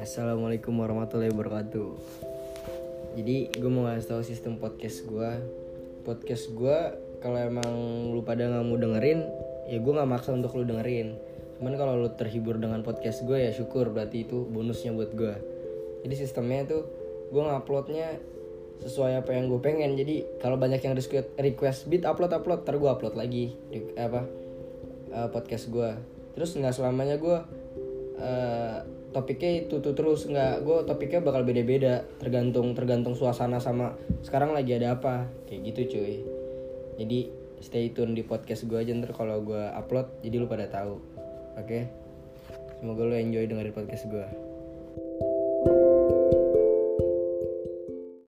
Assalamualaikum warahmatullahi wabarakatuh. Jadi gue mau ngasih tahu sistem podcast gue. Podcast gue kalau emang lu pada nggak mau dengerin, ya gue nggak maksa untuk lu dengerin. Cuman kalau lu terhibur dengan podcast gue ya syukur berarti itu bonusnya buat gue. Jadi sistemnya tuh gue nguploadnya sesuai apa yang gue pengen. Jadi kalau banyak yang request request beat upload upload, ter gue upload lagi di, apa uh, podcast gue. Terus nggak selamanya gue uh, topiknya itu tuh terus. Nggak gue topiknya bakal beda-beda. Tergantung tergantung suasana sama sekarang lagi ada apa. Kayak gitu cuy. Jadi stay tune di podcast gue aja ntar kalau gue upload jadi lu pada tahu. Oke? Okay? semoga lu enjoy dengerin podcast gue